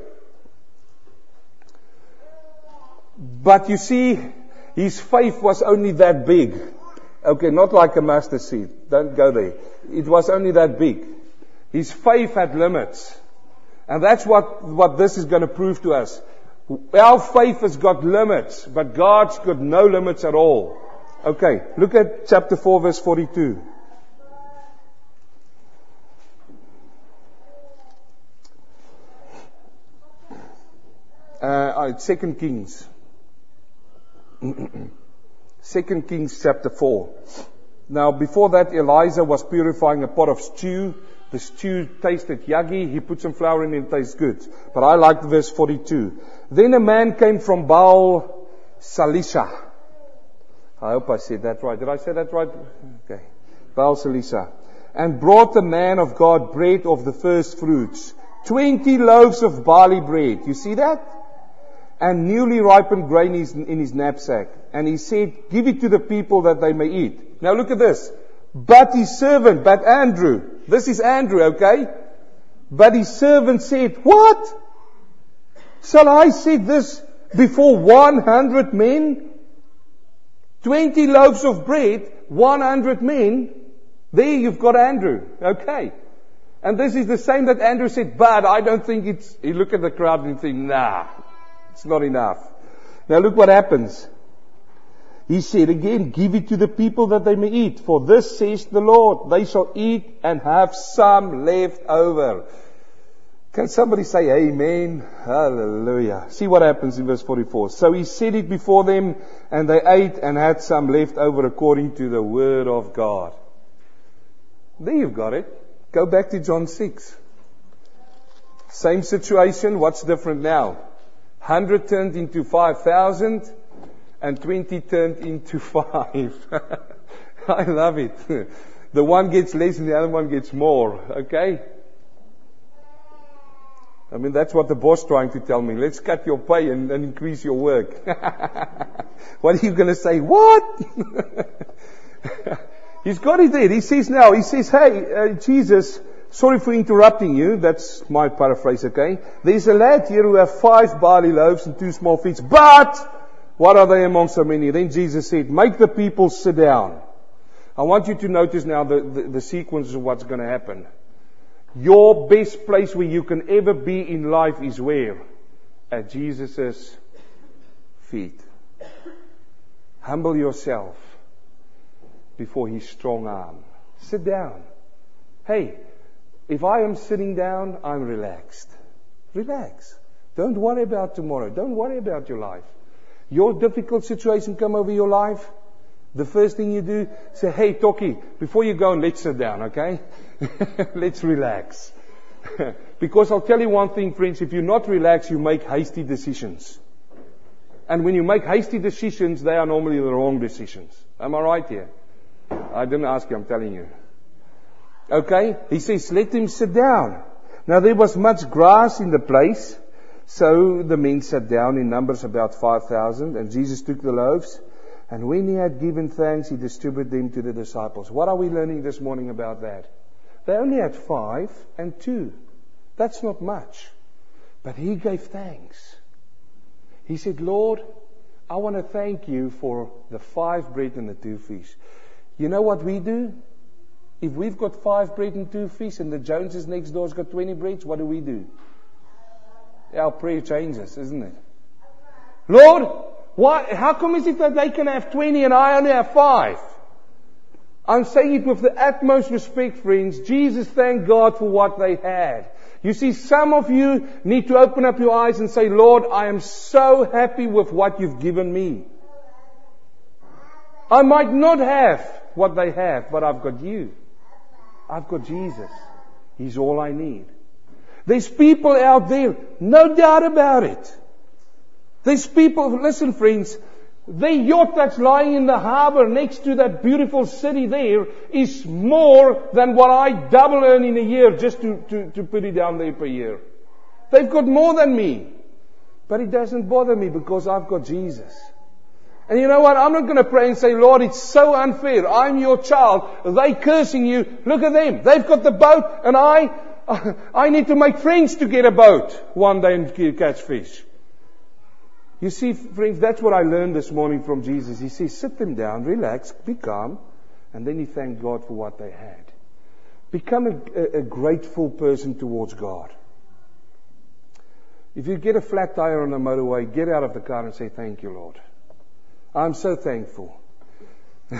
But you see, his faith was only that big. Okay, not like a mustard seed. Don't go there. It was only that big. His faith had limits. And that's what, what this is going to prove to us. Our faith has got limits, but God's got no limits at all. Okay, look at chapter 4 verse 42. Uh, Second Kings. (clears throat) Second Kings chapter 4. Now, before that, Elijah was purifying a pot of stew. The stew tasted yuggy. He put some flour in it it tastes good. But I like verse 42. Then a man came from Baal Salisha. I hope I said that right. Did I say that right? Okay. Baal Salisha. And brought the man of God bread of the first fruits. Twenty loaves of barley bread. You see that? And newly ripened grain in his knapsack. And he said, give it to the people that they may eat. Now look at this. But his servant, but Andrew, this is Andrew, okay? But his servant said, what? Shall I set this before 100 men? 20 loaves of bread, 100 men? There you've got Andrew. Okay. And this is the same that Andrew said, but I don't think it's, he look at the crowd and think, nah, it's not enough. Now look what happens. He said again, give it to the people that they may eat. For this says the Lord, they shall eat and have some left over. Can somebody say amen? Hallelujah. See what happens in verse 44. So he set it before them and they ate and had some left over according to the word of God. There you've got it. Go back to John 6. Same situation. What's different now? 100 turned into 5,000 and 20 turned into 5. (laughs) I love it. The one gets less and the other one gets more. Okay? I mean, that's what the boss is trying to tell me. Let's cut your pay and, and increase your work. (laughs) what are you going to say? What? (laughs) He's got it there. He says now, he says, hey, uh, Jesus, sorry for interrupting you. That's my paraphrase, okay? There's a lad here who have five barley loaves and two small fish, but what are they among so many? Then Jesus said, make the people sit down. I want you to notice now the, the, the sequence of what's going to happen. Your best place where you can ever be in life is where? At Jesus' feet. Humble yourself before his strong arm. Sit down. Hey, if I am sitting down, I'm relaxed. Relax. Don't worry about tomorrow. Don't worry about your life. Your difficult situation come over your life. The first thing you do, say, hey, Toki, before you go, let's sit down, okay? (laughs) let's relax. (laughs) because I'll tell you one thing, friends, if you're not relaxed, you make hasty decisions. And when you make hasty decisions, they are normally the wrong decisions. Am I right here? I didn't ask you, I'm telling you. Okay? He says, let him sit down. Now there was much grass in the place, so the men sat down in numbers about 5,000, and Jesus took the loaves, and when he had given thanks, he distributed them to the disciples. What are we learning this morning about that? They only had five and two. That's not much. But he gave thanks. He said, Lord, I want to thank you for the five bread and the two fish. You know what we do? If we've got five bread and two fish and the Joneses next door's got 20 breads, what do we do? Our prayer changes, isn't it? Lord, why, how come is it that they can have 20 and I only have five? I'm saying it with the utmost respect, friends. Jesus thanked God for what they had. You see, some of you need to open up your eyes and say, Lord, I am so happy with what you've given me. I might not have what they have, but I've got you. I've got Jesus. He's all I need. There's people out there, no doubt about it. There's people, listen friends, the yacht that's lying in the harbor next to that beautiful city there is more than what I double earn in a year just to, to, to put it down there per year. They've got more than me. But it doesn't bother me because I've got Jesus. And you know what? I'm not going to pray and say, Lord, it's so unfair. I'm your child. They cursing you. Look at them. They've got the boat and I, (laughs) I need to make friends to get a boat one day and catch fish. You see, friends, that's what I learned this morning from Jesus. He says, sit them down, relax, be calm, and then he thanked God for what they had. Become a, a, a grateful person towards God. If you get a flat tire on the motorway, get out of the car and say, thank you, Lord. I'm so thankful. (laughs)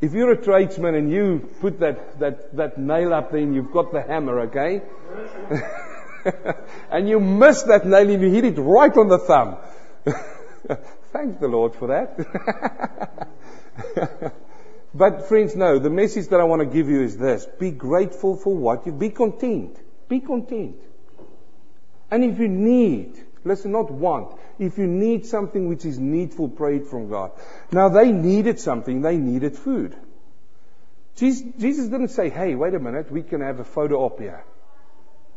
if you're a tradesman and you put that, that, that nail up there and you've got the hammer, okay? (laughs) and you miss that nail and you hit it right on the thumb. (laughs) Thank the Lord for that. but friends, no, the message that I want to give you is this. Be grateful for what you, be content. Be content. And if you need, listen, not want, if you need something which is needful, pray it from God. Now they needed something, they needed food. Jesus didn't say, hey, wait a minute, we can have a photo op here.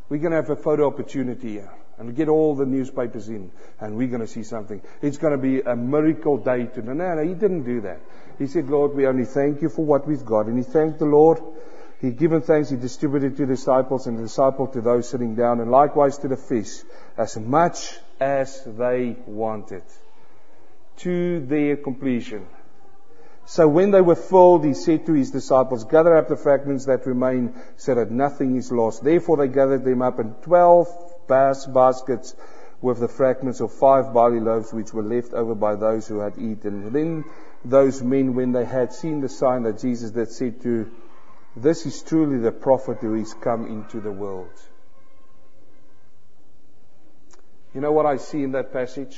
We're going to have a photo opportunity here and get all the newspapers in and we're going to see something. It's going to be a miracle day to No, no, he didn't do that. He said, Lord, we only thank you for what we've got. And he thanked the Lord. He given thanks. He distributed to the disciples and the disciple to those sitting down and likewise to the fish as much as they wanted to their completion. So when they were filled, he said to his disciples, Gather up the fragments that remain so that nothing is lost. Therefore they gathered them up in twelve bas- baskets with the fragments of five barley loaves which were left over by those who had eaten. Then those men, when they had seen the sign that Jesus did, said to, This is truly the prophet who is come into the world. You know what I see in that passage?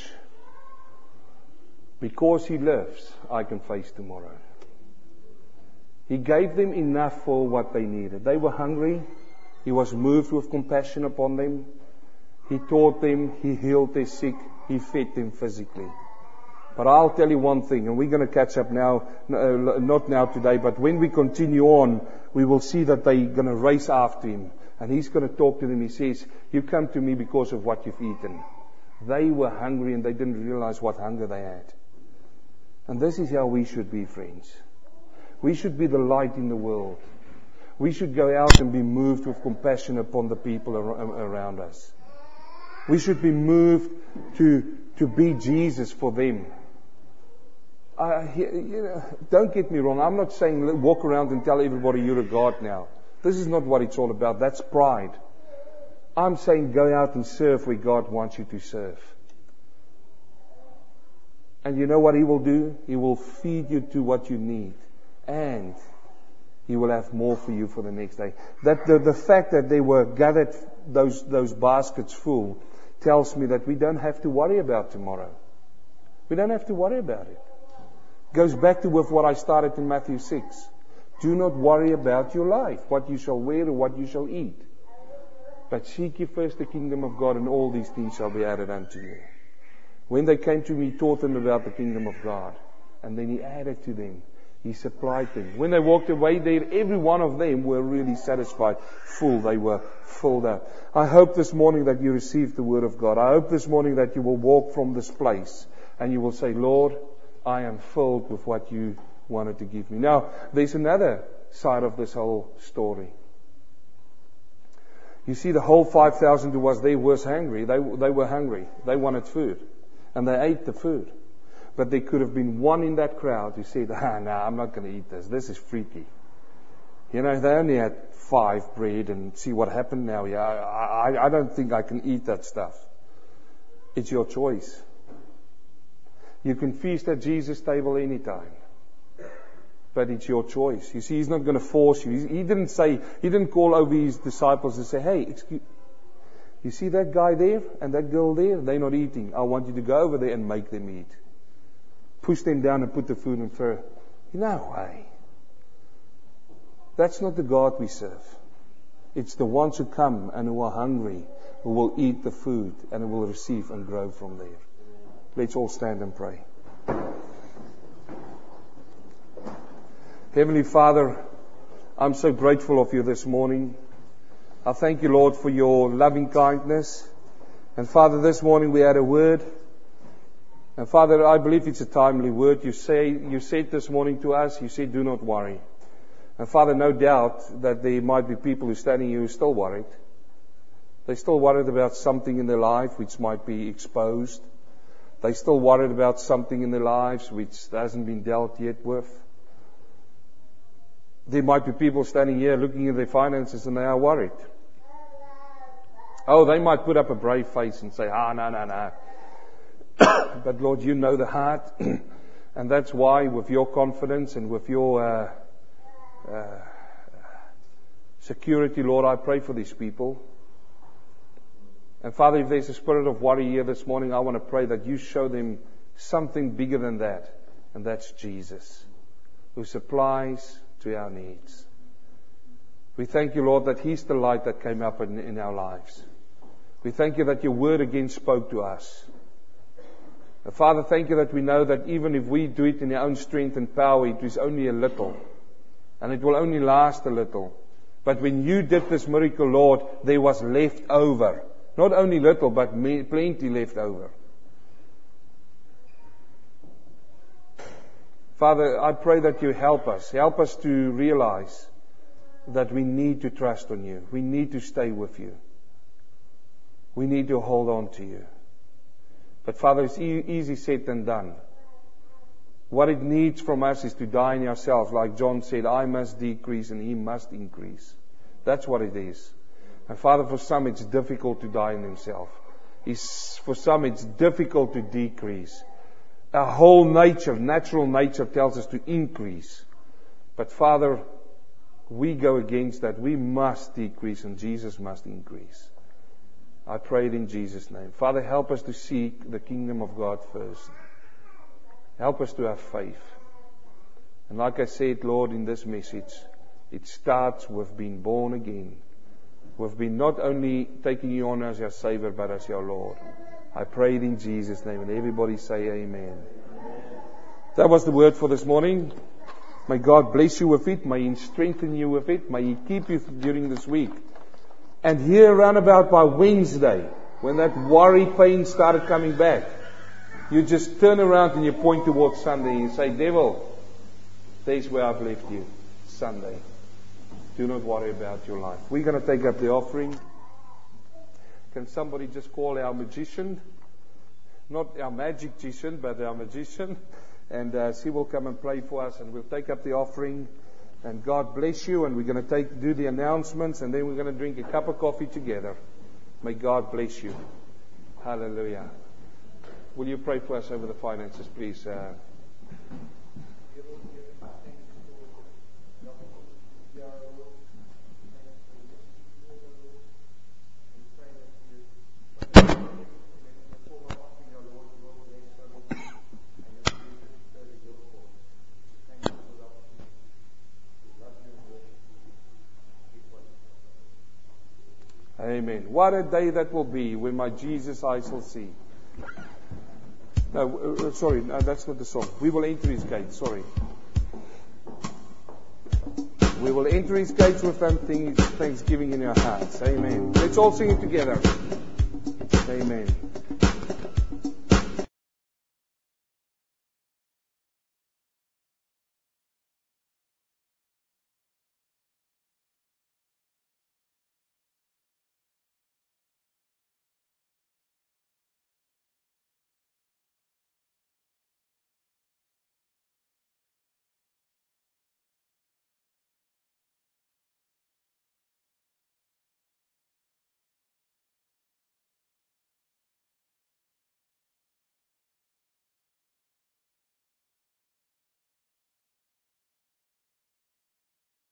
Because he lives, I can face tomorrow. He gave them enough for what they needed. They were hungry. He was moved with compassion upon them. He taught them. He healed their sick. He fed them physically. But I'll tell you one thing, and we're going to catch up now, uh, not now today, but when we continue on, we will see that they're going to race after him. And he's going to talk to them. He says, You come to me because of what you've eaten. They were hungry and they didn't realize what hunger they had. And this is how we should be, friends. We should be the light in the world. We should go out and be moved with compassion upon the people around us. We should be moved to, to be Jesus for them. you know, don't get me wrong. I'm not saying walk around and tell everybody you're a God now. This is not what it's all about. That's pride. I'm saying go out and serve where God wants you to serve. And you know what He will do? He will feed you to what you need. And He will have more for you for the next day. That the, the fact that they were gathered, those, those baskets full, tells me that we don't have to worry about tomorrow. We don't have to worry about it. Goes back to with what I started in Matthew 6. Do not worry about your life, what you shall wear or what you shall eat. But seek ye first the kingdom of God, and all these things shall be added unto you. When they came to me, he taught them about the kingdom of God. And then he added to them. He supplied them. When they walked away there, every one of them were really satisfied, full. They were filled up. I hope this morning that you received the word of God. I hope this morning that you will walk from this place and you will say, Lord, I am filled with what you wanted to give me. Now, there's another side of this whole story. You see, the whole 5,000 who was there was hungry. They, they were hungry. They wanted food and they ate the food. But there could have been one in that crowd who said, (laughs) ah, no, I'm not going to eat this. This is freaky. You know, they only had five bread and see what happened now. Yeah, I, I, I don't think I can eat that stuff. It's your choice. You can feast at Jesus' table anytime. But it's your choice. You see, he's not going to force you. He, didn't say, he didn't call over his disciples and say, hey, excuse, you see that guy there and that girl there? They're not eating. I want you to go over there and make them eat. Push them down and put the food in front. No way. That's not the God we serve. It's the ones who come and who are hungry who will eat the food and who will receive and grow from there. Let's all stand and pray. Heavenly Father, I'm so grateful of you this morning. I thank you, Lord, for your loving kindness. And Father, this morning we had a word. And Father, I believe it's a timely word. You say, you said this morning to us, you said, do not worry. And Father, no doubt that there might be people who standing here who are still worried. They're still worried about something in their life which might be exposed. They're still worried about something in their lives which hasn't been dealt yet with. There might be people standing here looking at their finances and they are worried. Oh, they might put up a brave face and say, ah, no, no, no. (coughs) but Lord, you know the heart. (coughs) and that's why with your confidence and with your uh, uh, security, Lord, I pray for these people. And Father, if there's a spirit of worry here this morning, I want to pray that you show them something bigger than that. And that's Jesus, who supplies to our needs. We thank you, Lord, that He's the light that came up in, in our lives. We thank you that your word again spoke to us. And Father, thank you that we know that even if we do it in our own strength and power, it is only a little. And it will only last a little. But when you did this miracle, Lord, there was left over. Not only little, but plenty left over. Father, I pray that you help us. Help us to realize that we need to trust on you. We need to stay with you. We need to hold on to you. But Father, it's e- easy said than done. What it needs from us is to die in ourselves. Like John said, I must decrease and he must increase. That's what it is. And Father, for some it's difficult to die in himself. It's, for some it's difficult to decrease. Our whole nature, natural nature tells us to increase. But Father, we go against that. We must decrease and Jesus must increase. I pray it in Jesus' name. Father, help us to seek the kingdom of God first. Help us to have faith. And like I said, Lord, in this message, it starts with being born again. We've been not only taking you on as your Savior, but as your Lord. I pray in Jesus' name. And everybody say amen. That was the word for this morning. May God bless you with it. May He strengthen you with it. May He keep you during this week. And here around about by Wednesday, when that worry pain started coming back, you just turn around and you point towards Sunday and you say, Devil, there's where I've left you. Sunday. Do not worry about your life. We're going to take up the offering. Can somebody just call our magician? Not our magic magician, but our magician. And uh, she will come and pray for us and we'll take up the offering. And God bless you. And we're going to take, do the announcements and then we're going to drink a cup of coffee together. May God bless you. Hallelujah. Will you pray for us over the finances, please? Uh, Amen. What a day that will be when my Jesus I shall see. No, uh, uh, sorry, no, that's not the song. We will enter his gates. Sorry. We will enter his gates with thanksgiving in our hearts. Amen. Let's all sing it together. Amen.